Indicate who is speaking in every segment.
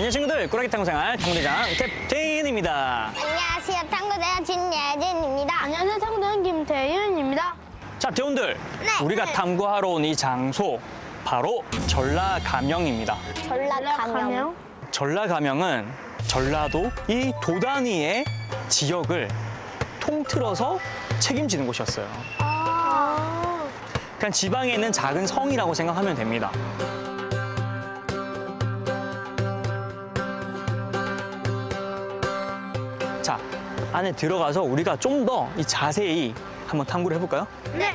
Speaker 1: 안녕 친구들 꾸라기 탐구 생활 탐구대장 캡틴입니다
Speaker 2: 안녕하세요. 탐구대원 진예진입니다. 안녕하세요. 탐구대원 김태윤입니다.
Speaker 1: 자 대원들
Speaker 2: 네.
Speaker 1: 우리가
Speaker 2: 네.
Speaker 1: 탐구하러 온 이 장소 바로 전라감영입니다
Speaker 2: 전라가명.
Speaker 1: 전라감영은 전라도 이 도단위의 지역을 통틀어서 책임지는 곳이었어요
Speaker 2: 아.
Speaker 1: 그냥 지방에 있는 작은 성이라고 생각하면 됩니다 안에 들어가서 우리가 좀 더 이 자세히 한번 탐구를 해볼까요?
Speaker 2: 네.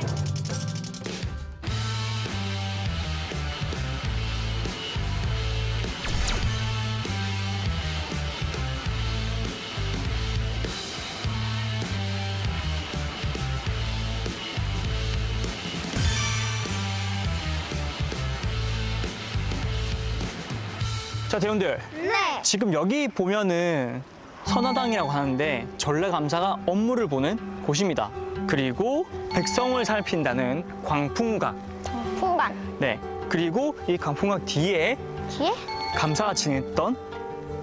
Speaker 1: 자 대원들
Speaker 2: 네.
Speaker 1: 지금 여기 보면은 선화당이라고 하는데 전라감사가 업무를 보는 곳입니다. 그리고 백성을 살핀다는 광풍각.
Speaker 2: 풍반.
Speaker 1: 네. 그리고 이 광풍각 뒤에
Speaker 2: 뒤에
Speaker 1: 감사가 지냈던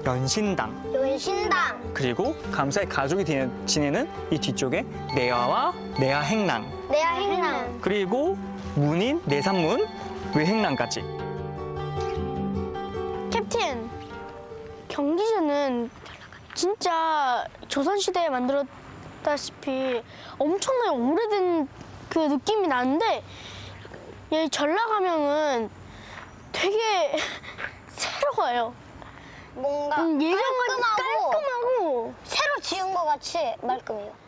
Speaker 1: 연신당.
Speaker 2: 연신당.
Speaker 1: 그리고 감사의 가족이 지내- 지내는 이 뒤쪽에 내화와 내화행랑.
Speaker 2: 내야 행랑.
Speaker 1: 그리고 문인 내산문 외행랑까지.
Speaker 3: 캡틴 경기제는 진짜 조선시대에 만들었다시피 엄청나게 오래된 그 느낌이 나는데 이 전라가명은 되게 새로워요.
Speaker 2: 뭔가
Speaker 3: 음, 예전과
Speaker 2: 깔끔하고,
Speaker 3: 깔끔하고
Speaker 2: 새로 지은 것 같이 말끔해요.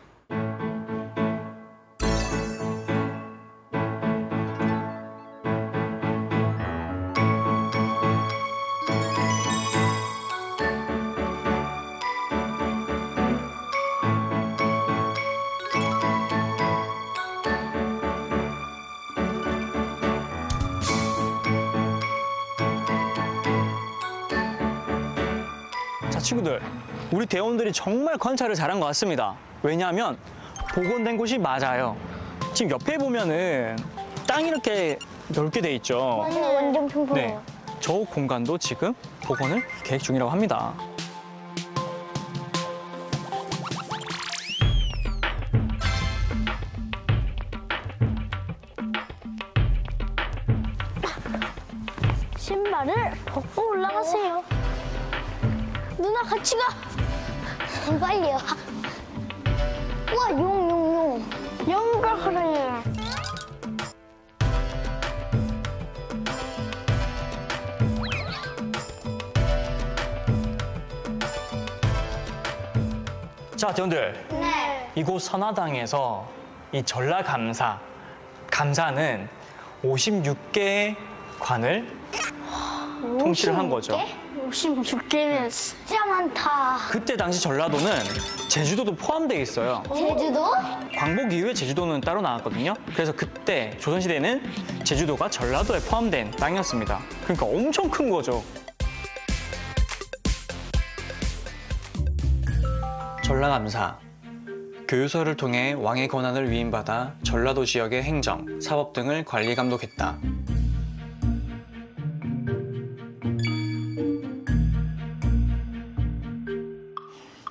Speaker 1: 자, 친구들. 우리 대원들이 정말 관찰을 잘한 것 같습니다. 왜냐하면 복원된 곳이 맞아요. 지금 옆에 보면은 땅이 이렇게 넓게 돼 있죠.
Speaker 2: 완전 평평해요.
Speaker 1: 네. 저 공간도 지금 복원을 계획 중이라고 합니다.
Speaker 3: 누나 같이 가.
Speaker 2: 빨리요. 우와, 용, 용, 용.
Speaker 3: 영가 그래.
Speaker 1: 자, 대원들.
Speaker 2: 네.
Speaker 1: 이곳 선화당에서 이 전라감사, 감사는 56개의 관을 통치를 한 거죠.
Speaker 3: 56개 는
Speaker 2: 진짜 많다.
Speaker 1: 그때 당시 전라도는 제주도도 포함되어 있어요.
Speaker 2: 제주도?
Speaker 1: 광복 이후에 제주도는 따로 나왔거든요. 그래서 그때 조선시대에는 제주도가 전라도에 포함된 땅이었습니다. 그러니까 엄청 큰 거죠. 전라감사. 교유서를 통해 왕의 권한을 위임받아 전라도 지역의 행정, 사법 등을 관리 감독했다.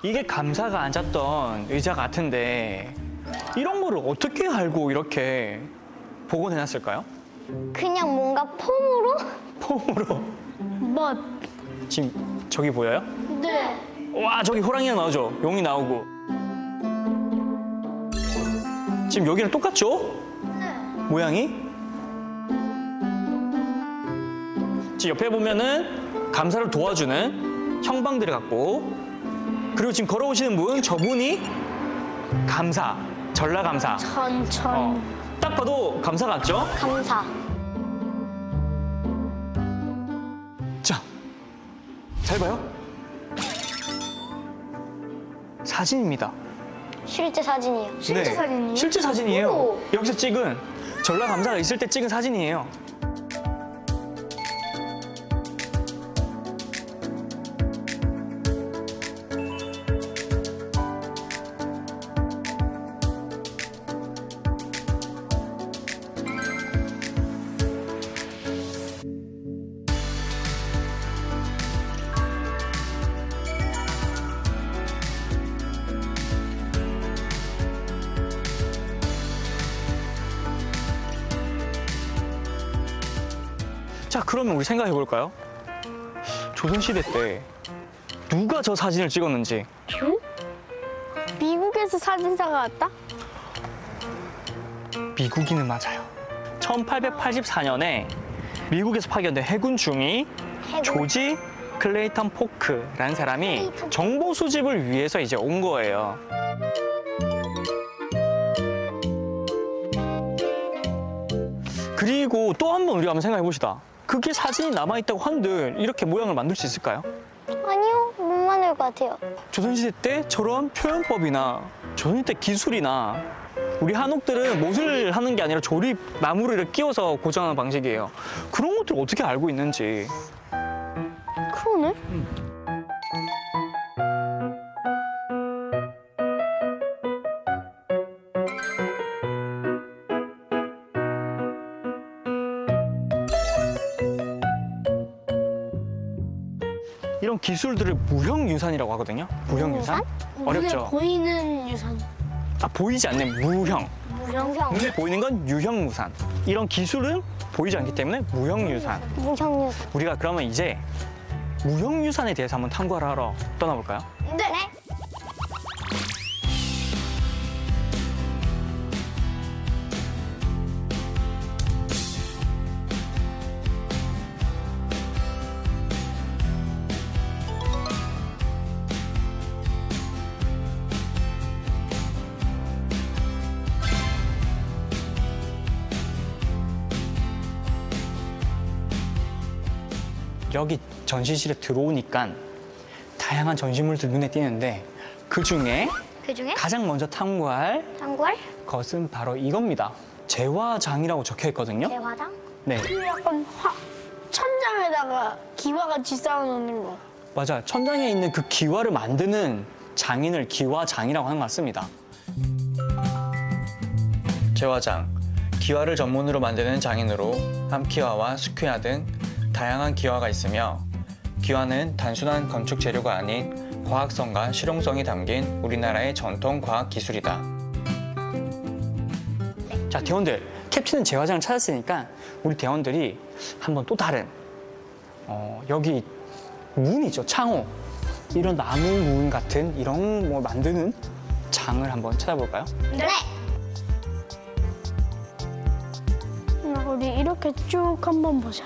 Speaker 1: 이게 감사가 앉았던 의자 같은데 이런 거를 어떻게 알고 이렇게 복원해놨을까요?
Speaker 2: 그냥 뭔가 폼으로?
Speaker 1: 폼으로
Speaker 3: 멋.
Speaker 1: 지금 저기 보여요?
Speaker 2: 네.
Speaker 1: 와 저기 호랑이가 나오죠 용이 나오고 지금 여기랑 똑같죠? 모양이 지금 옆에 보면은 감사를 도와주는 형방들을 갖고 그리고 지금 걸어오시는 분 저분이 감사 전라 감사
Speaker 3: 천천.
Speaker 1: 어, 딱 봐도 감사 같죠?
Speaker 2: 감사.
Speaker 1: 자, 잘 봐요. 사진입니다.
Speaker 2: 실제 사진이에요.
Speaker 3: 실제 사진이에요?
Speaker 1: 네. 실제 사진이에요.
Speaker 2: 오.
Speaker 1: 여기서 찍은 전라 감사가 있을 때 찍은 사진이에요. 자, 그러면 우리 생각해 볼까요? 조선시대 때 누가 저 사진을 찍었는지
Speaker 3: 미국에서 사진사가 왔다?
Speaker 1: 미국인은 맞아요. 1884년에 미국에서 파견된 해군 중위
Speaker 2: 해군.
Speaker 1: 조지 클레이턴 포크라는 사람이. 정보 수집을 위해서 이제 온 거예요. 그리고 또 한 번 우리가 한번 생각해 봅시다. 그게 사진이 남아있다고 한들 이렇게 모양을 만들 수 있을까요?
Speaker 2: 아니요, 못 만들 것 같아요.
Speaker 1: 조선시대 때 저런 표현법이나 조선시대 기술이나 우리 한옥들은 못을 하는 게 아니라 조립 나무를 끼워서 고정하는 방식이에요. 그런 것들 어떻게 알고 있는지.
Speaker 3: 그러네.
Speaker 1: 이 기술들을 무형유산이라고 하거든요. 무형유산?
Speaker 3: 눈에
Speaker 1: 어렵죠?
Speaker 3: 보이는 유산.
Speaker 1: 아, 보이지 않는 무형.
Speaker 2: 무형형.
Speaker 1: 눈에 보이는 건 유형무산. 이런 기술은 보이지 않기 때문에 무형유산.
Speaker 2: 무형유.
Speaker 1: 우리가 그러면 이제 무형유산에 대해서 한번 탐구를 하러 떠나볼까요?
Speaker 2: 네.
Speaker 1: 여기 전시실에 들어오니까 다양한 전시물들 눈에 띄는데 그 중에
Speaker 2: 그 중에
Speaker 1: 가장 먼저 탐구할
Speaker 2: 단골,
Speaker 1: 것은 바로 이겁니다. 재화장이라고 적혀 있거든요.
Speaker 2: 대화장.
Speaker 1: 네,
Speaker 3: 그 약간 화, 천장에다가 기와같이 쌓아놓는 거.
Speaker 1: 맞아요. 천장에 있는 그 기와를 만드는 장인을 기와장이라고 하는 것 같습니다. 재화장, 기와를 전문으로 만드는 장인으로 함기와와 수퀴화 등 다양한 기와가 있으며 기와는 단순한 건축 재료가 아닌 과학성과 실용성이 담긴 우리나라의 전통 과학 기술이다. 자, 대원들, 캡틴은 재화장을 찾았으니까 우리 대원들이 한번 또 다른 어, 여기 문이죠, 창호. 이런 나무 문 같은 이런 뭐 만드는 장을 한번 찾아볼까요?
Speaker 2: 네.
Speaker 3: 음, 우리 이렇게 쭉 한번 보자.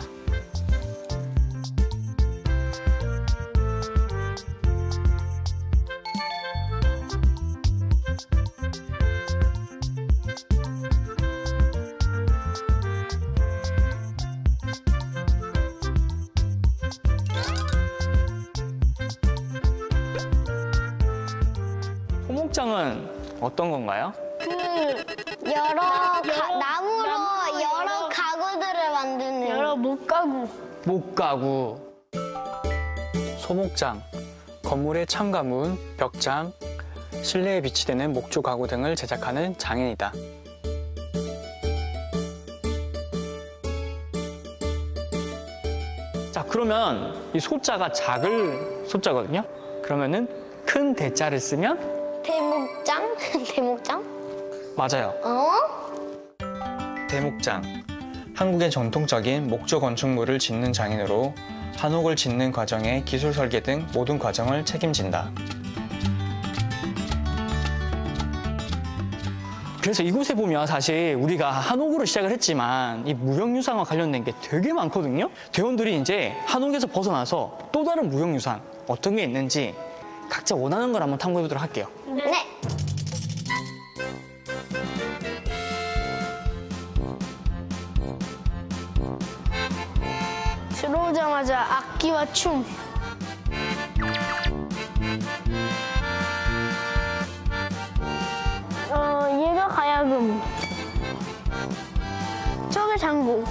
Speaker 1: 어떤 건가요?
Speaker 3: 그
Speaker 2: 여러 가-
Speaker 3: 여러-
Speaker 2: 나무로
Speaker 3: 나무로
Speaker 2: 여러
Speaker 3: 여러-
Speaker 2: 가구들을 만드는.
Speaker 3: 여러 목가구.
Speaker 1: 목가구, 소목장, 건물의 창가문, 벽장, 실내에 비치되는 목조 가구 등을 제작하는 장인이다. 자, 그러면 이 소자가 작을 소자거든요. 그러면은 큰 대자를 쓰면
Speaker 2: 대목장? 대목장?
Speaker 1: 맞아요.
Speaker 2: 어?
Speaker 1: 대목장. 한국의 전통적인 목조 건축물을 짓는 장인으로 한옥을 짓는 과정의 기술 설계 등 모든 과정을 책임진다. 그래서 이곳에 보면 사실 우리가 한옥으로 시작을 했지만 이 무형유산과 관련된 게 되게 많거든요. 대원들이 이제 한옥에서 벗어나서 또 다른 무형유산 어떤 게 있는지 각자 원하는 걸 한번 탐구해 보도록 할게요.
Speaker 2: 네.
Speaker 3: 오자마자 악기와 춤. 어, 얘가 가야금. 저게 장구.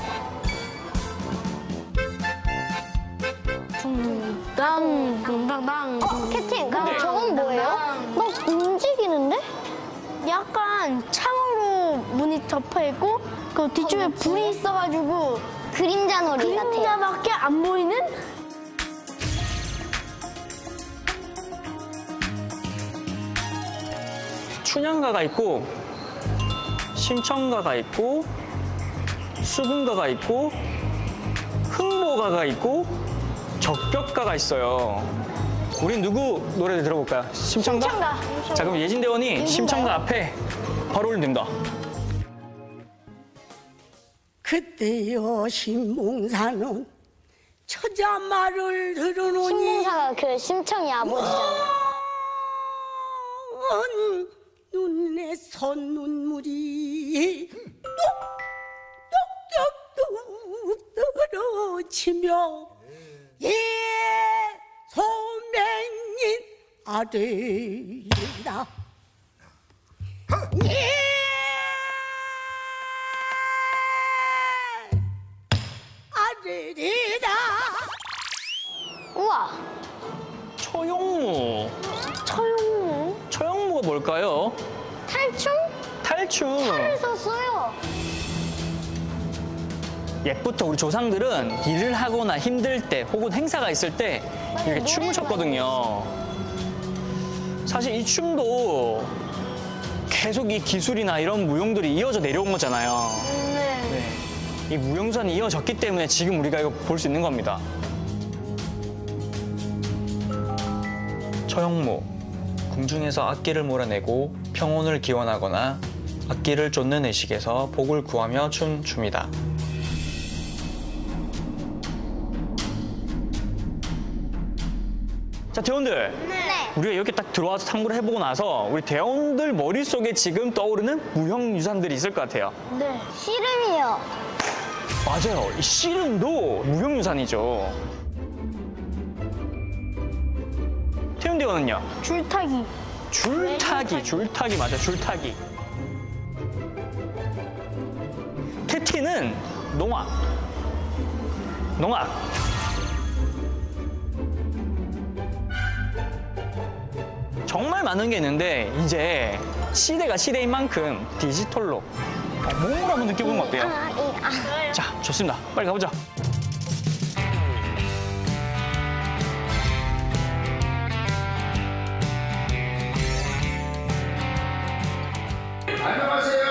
Speaker 3: 둥당, 둥당당.
Speaker 2: 어, 캡틴, 근데
Speaker 1: 네.
Speaker 2: 저건 뭐예요? 너 움직이는데?
Speaker 3: 약간 창으로 문이 덮여 있고 그 뒤쪽에 불이 있어가지고
Speaker 2: 그림자 놀이 같아요.
Speaker 3: 그림자밖에 안 보이는
Speaker 1: 춘향가가 있고 심청가가 있고 수분가가 있고 흥보가가 있고 적벽가가 있어요. 우린 누구 노래 들어볼까요? 심청가?
Speaker 3: 심청가.
Speaker 1: 자 그럼 예진 대원이 심청가 앞에 바로 올립니다.
Speaker 4: 그때여 신봉사는 처자 말을 들으노니
Speaker 2: 신봉사가 그 심청이 아버지잖아요.
Speaker 4: 은 눈에 선 눈물이 똑똑똑똑 떨어지며 예 소맹인 아들이다 예 아들이다
Speaker 2: 우와,
Speaker 1: 처용무.
Speaker 3: 처용무.
Speaker 1: 처용무가 뭘까요?
Speaker 2: 탈춤?
Speaker 1: 탈춤.
Speaker 2: 그래서 써요.
Speaker 1: 옛부터 우리 조상들은 일을 하거나 힘들 때 혹은 행사가 있을 때 이렇게 춤을 췄거든요. 사실 이 춤도 계속 이 기술이나 이런 무용들이 이어져 내려온 거잖아요.
Speaker 3: 네.
Speaker 1: 네. 이 무용선이 이어졌기 때문에 지금 우리가 이거 볼 수 있는 겁니다. 처형무. 궁중에서 악기를 몰아내고 평온을 기원하거나 악기를 쫓는 의식에서 복을 구하며 춘 춤이다. 자, 대원들.
Speaker 2: 네.
Speaker 1: 우리가 이렇게 딱 들어와서 탐구를 해보고 나서 우리 대원들 머릿속에 지금 떠오르는 무형 유산들이 있을 것 같아요.
Speaker 3: 네.
Speaker 2: 씨름이요.
Speaker 1: 맞아요. 이 씨름도 무형 유산이죠. 태훈 대원은요?
Speaker 3: 줄타기.
Speaker 1: 줄타기, 줄타기 맞아, 줄타기. 캡틴은 농악. 농악. 정말 많은 게 있는데 이제 시대가 시대인 만큼 디지털로 어, 몸으로 한번 느껴보는 거 어때요?
Speaker 2: 아, 이, 아.
Speaker 1: 자, 좋습니다. 빨리 가보자.
Speaker 5: 안녕하세요.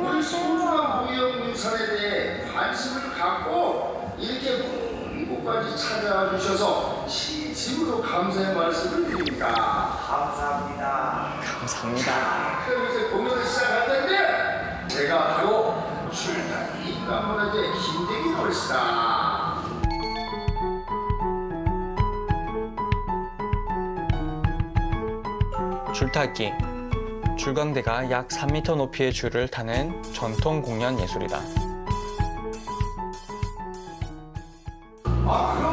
Speaker 5: 우리 소중한 무형문산에 대해 관심을 갖고 이렇게 먼 곳까지 찾아와 주셔서 진심으로 감사의 말씀을 드립니다. 감사합니다.
Speaker 1: 감사합니다.
Speaker 5: 그럼 이제 공연을 시작할 텐데 제가 바로 출타기 인간문화재 김대기 걸시다.
Speaker 1: 줄타기. 줄광대가 약 3m 높이의 줄을 타는 전통 공연 예술이다.
Speaker 5: 아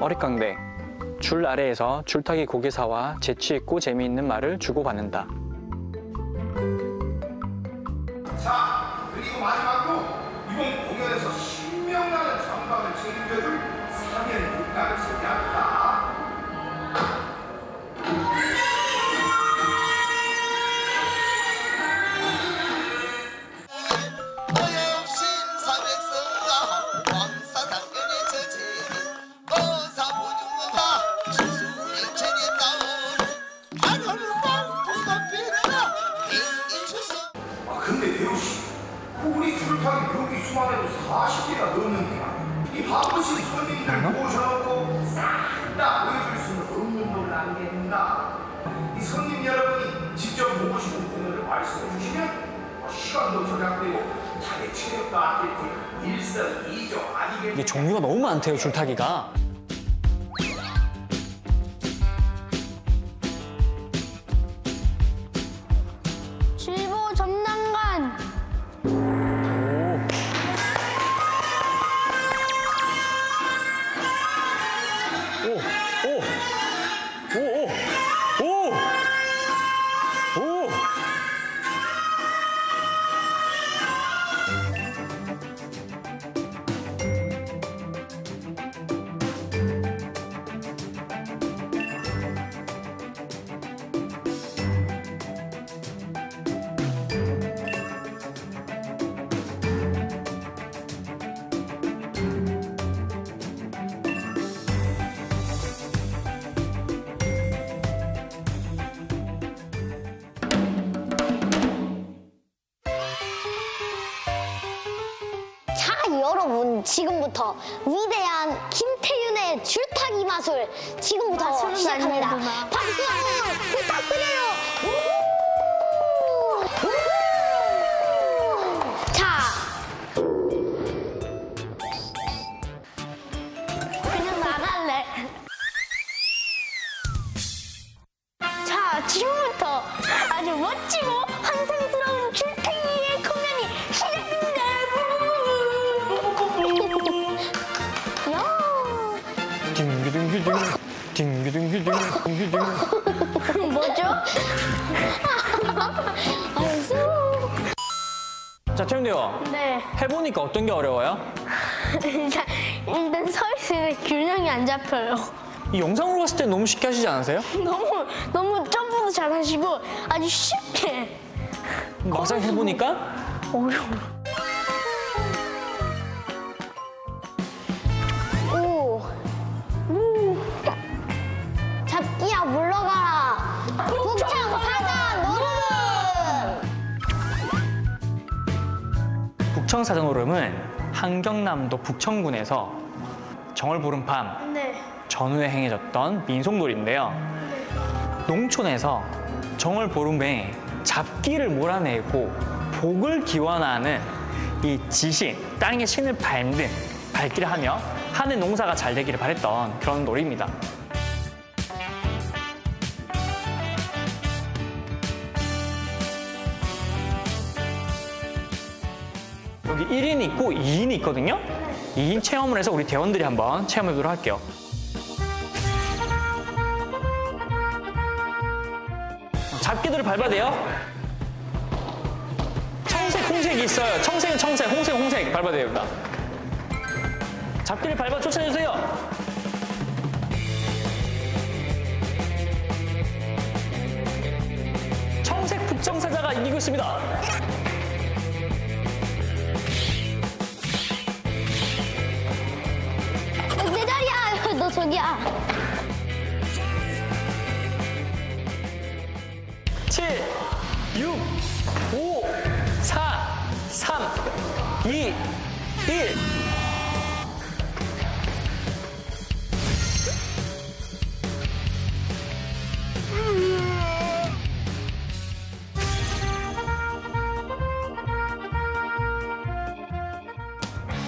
Speaker 1: 어릿광대. 줄 아래에서 줄타기 고개사와 재치있고 재미있는 말을 주고받는다.
Speaker 5: 바쁘신 손님들 모셔놓고 싹다 보여줄 수는 없는 걸 안겠는가? 이 손님 여러분이 직접 보고 싶은 공연을 말씀해 주시면 어, 시간도 절약되고 자기 체력도 아낄 일석이조 아니겠습니까?
Speaker 1: 이게 종류가 너무 많대요, 줄타기가.
Speaker 2: 지금부터 위대한 김태윤의 줄타기 마술 지금부터
Speaker 3: 마술은
Speaker 2: 시작합니다. 박수 부탁드려요. 자,
Speaker 6: 태훈대요.
Speaker 3: 네.
Speaker 6: 해보니까 어떤 게 어려워요?
Speaker 3: 일단, 일단 서 있을 때 균형이 안 잡혀요.
Speaker 6: 이 영상으로 봤을 때 너무 쉽게 하시지 않으세요?
Speaker 3: 너무, 너무 점프도 잘 하시고 아주 쉽게.
Speaker 6: 막상 해보니까
Speaker 3: 어려워.
Speaker 1: 북청사전오름은 한경남도 북청군에서 부른 밤
Speaker 3: 네.
Speaker 1: 전후에 행해졌던 민속놀이인데요. 농촌에서 정을 보름에 잡기를 몰아내고 복을 기원하는 이 지신, 땅의 신을 밟는 밟기를 하며 하는 농사가 잘 되기를 바랬던 그런 놀이입니다. 1인 있고 2인 있거든요. 2인 체험을 해서 우리 대원들이 한번 체험해 보도록 할게요. 잡기들을 밟아야 돼요. 청색, 홍색이 있어요. 청색은 청색, 홍색, 홍색 밟아야 됩니다. 잡기를 밟아 쫓아주세요. 청색 북청사자가 이기고 있습니다.
Speaker 2: 너 저기야.
Speaker 1: 7, 6, 5, 4, 3, 2, 1.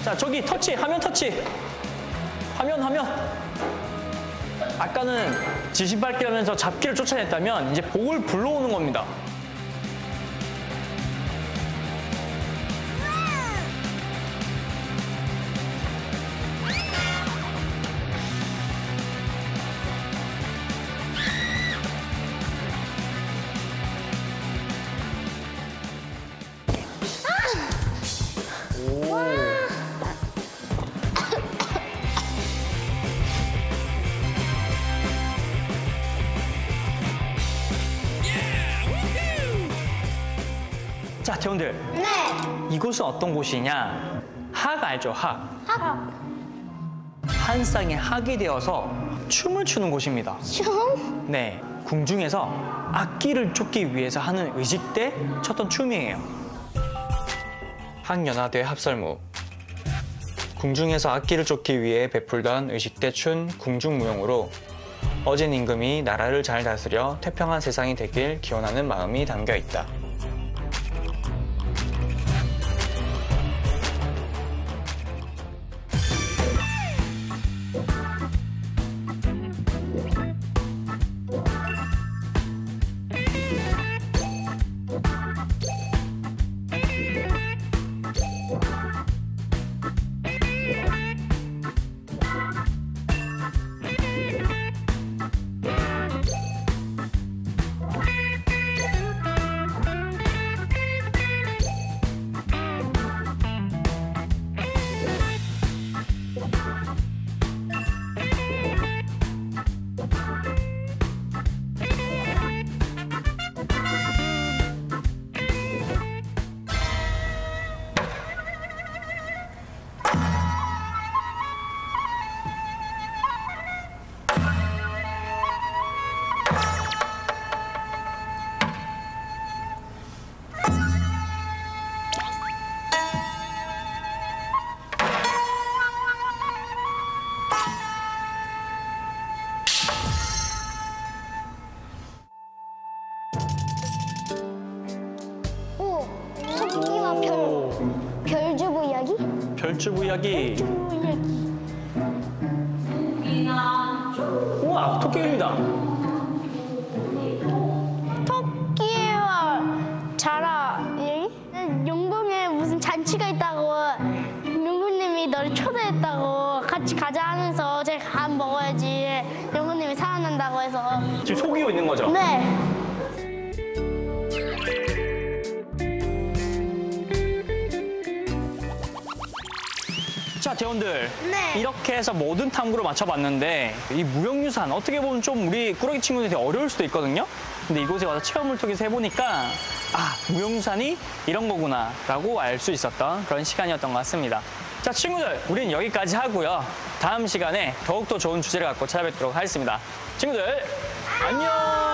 Speaker 1: 자, 저기 터치, 화면 터치. 화면, 화면. 아까는 지신밟기 하면서 잡기를 쫓아냈다면 이제 복을 불러오는 겁니다. 자, 대원들.
Speaker 2: 네.
Speaker 1: 이곳은 어떤 곳이냐? 학 알죠, 학.
Speaker 2: 학.
Speaker 1: 한 쌍의 학이 되어서 춤을 추는 곳입니다.
Speaker 2: 춤?
Speaker 1: 네, 궁중에서 악기를 쫓기 위해서 하는 의식 때 췄던 춤이에요. 학연화대 합설무. 궁중에서 악기를 쫓기 위해 베풀던 의식 때춘 궁중무용으로 어진 임금이 나라를 잘 다스려 태평한 세상이 되길 기원하는 마음이 담겨 있다.
Speaker 7: 이야기.
Speaker 1: 우와, 토끼 그림이다.
Speaker 3: 토끼와 자라 이야기? 용궁에 무슨 잔치가 있다고 용궁님이 너를 초대했다고 같이 가자 하면서 제가 밥 먹어야지 용궁님이 살아난다고 해서
Speaker 1: 지금 속이고 있는 거죠?
Speaker 3: 네.
Speaker 1: 자, 대원들.
Speaker 3: 네.
Speaker 1: 이렇게 해서 모든 탐구를 맞춰봤는데 이 무형유산 어떻게 보면 좀 우리 꾸러기 친구들이 어려울 수도 있거든요. 근데 이곳에 와서 체험을 통해서 해보니까 아 무형유산이 이런 거구나 라고 알 수 있었던 그런 시간이었던 것 같습니다. 자 친구들 우리는 여기까지 하고요. 다음 시간에 더욱더 좋은 주제를 갖고 찾아뵙도록 하겠습니다. 친구들 안녕.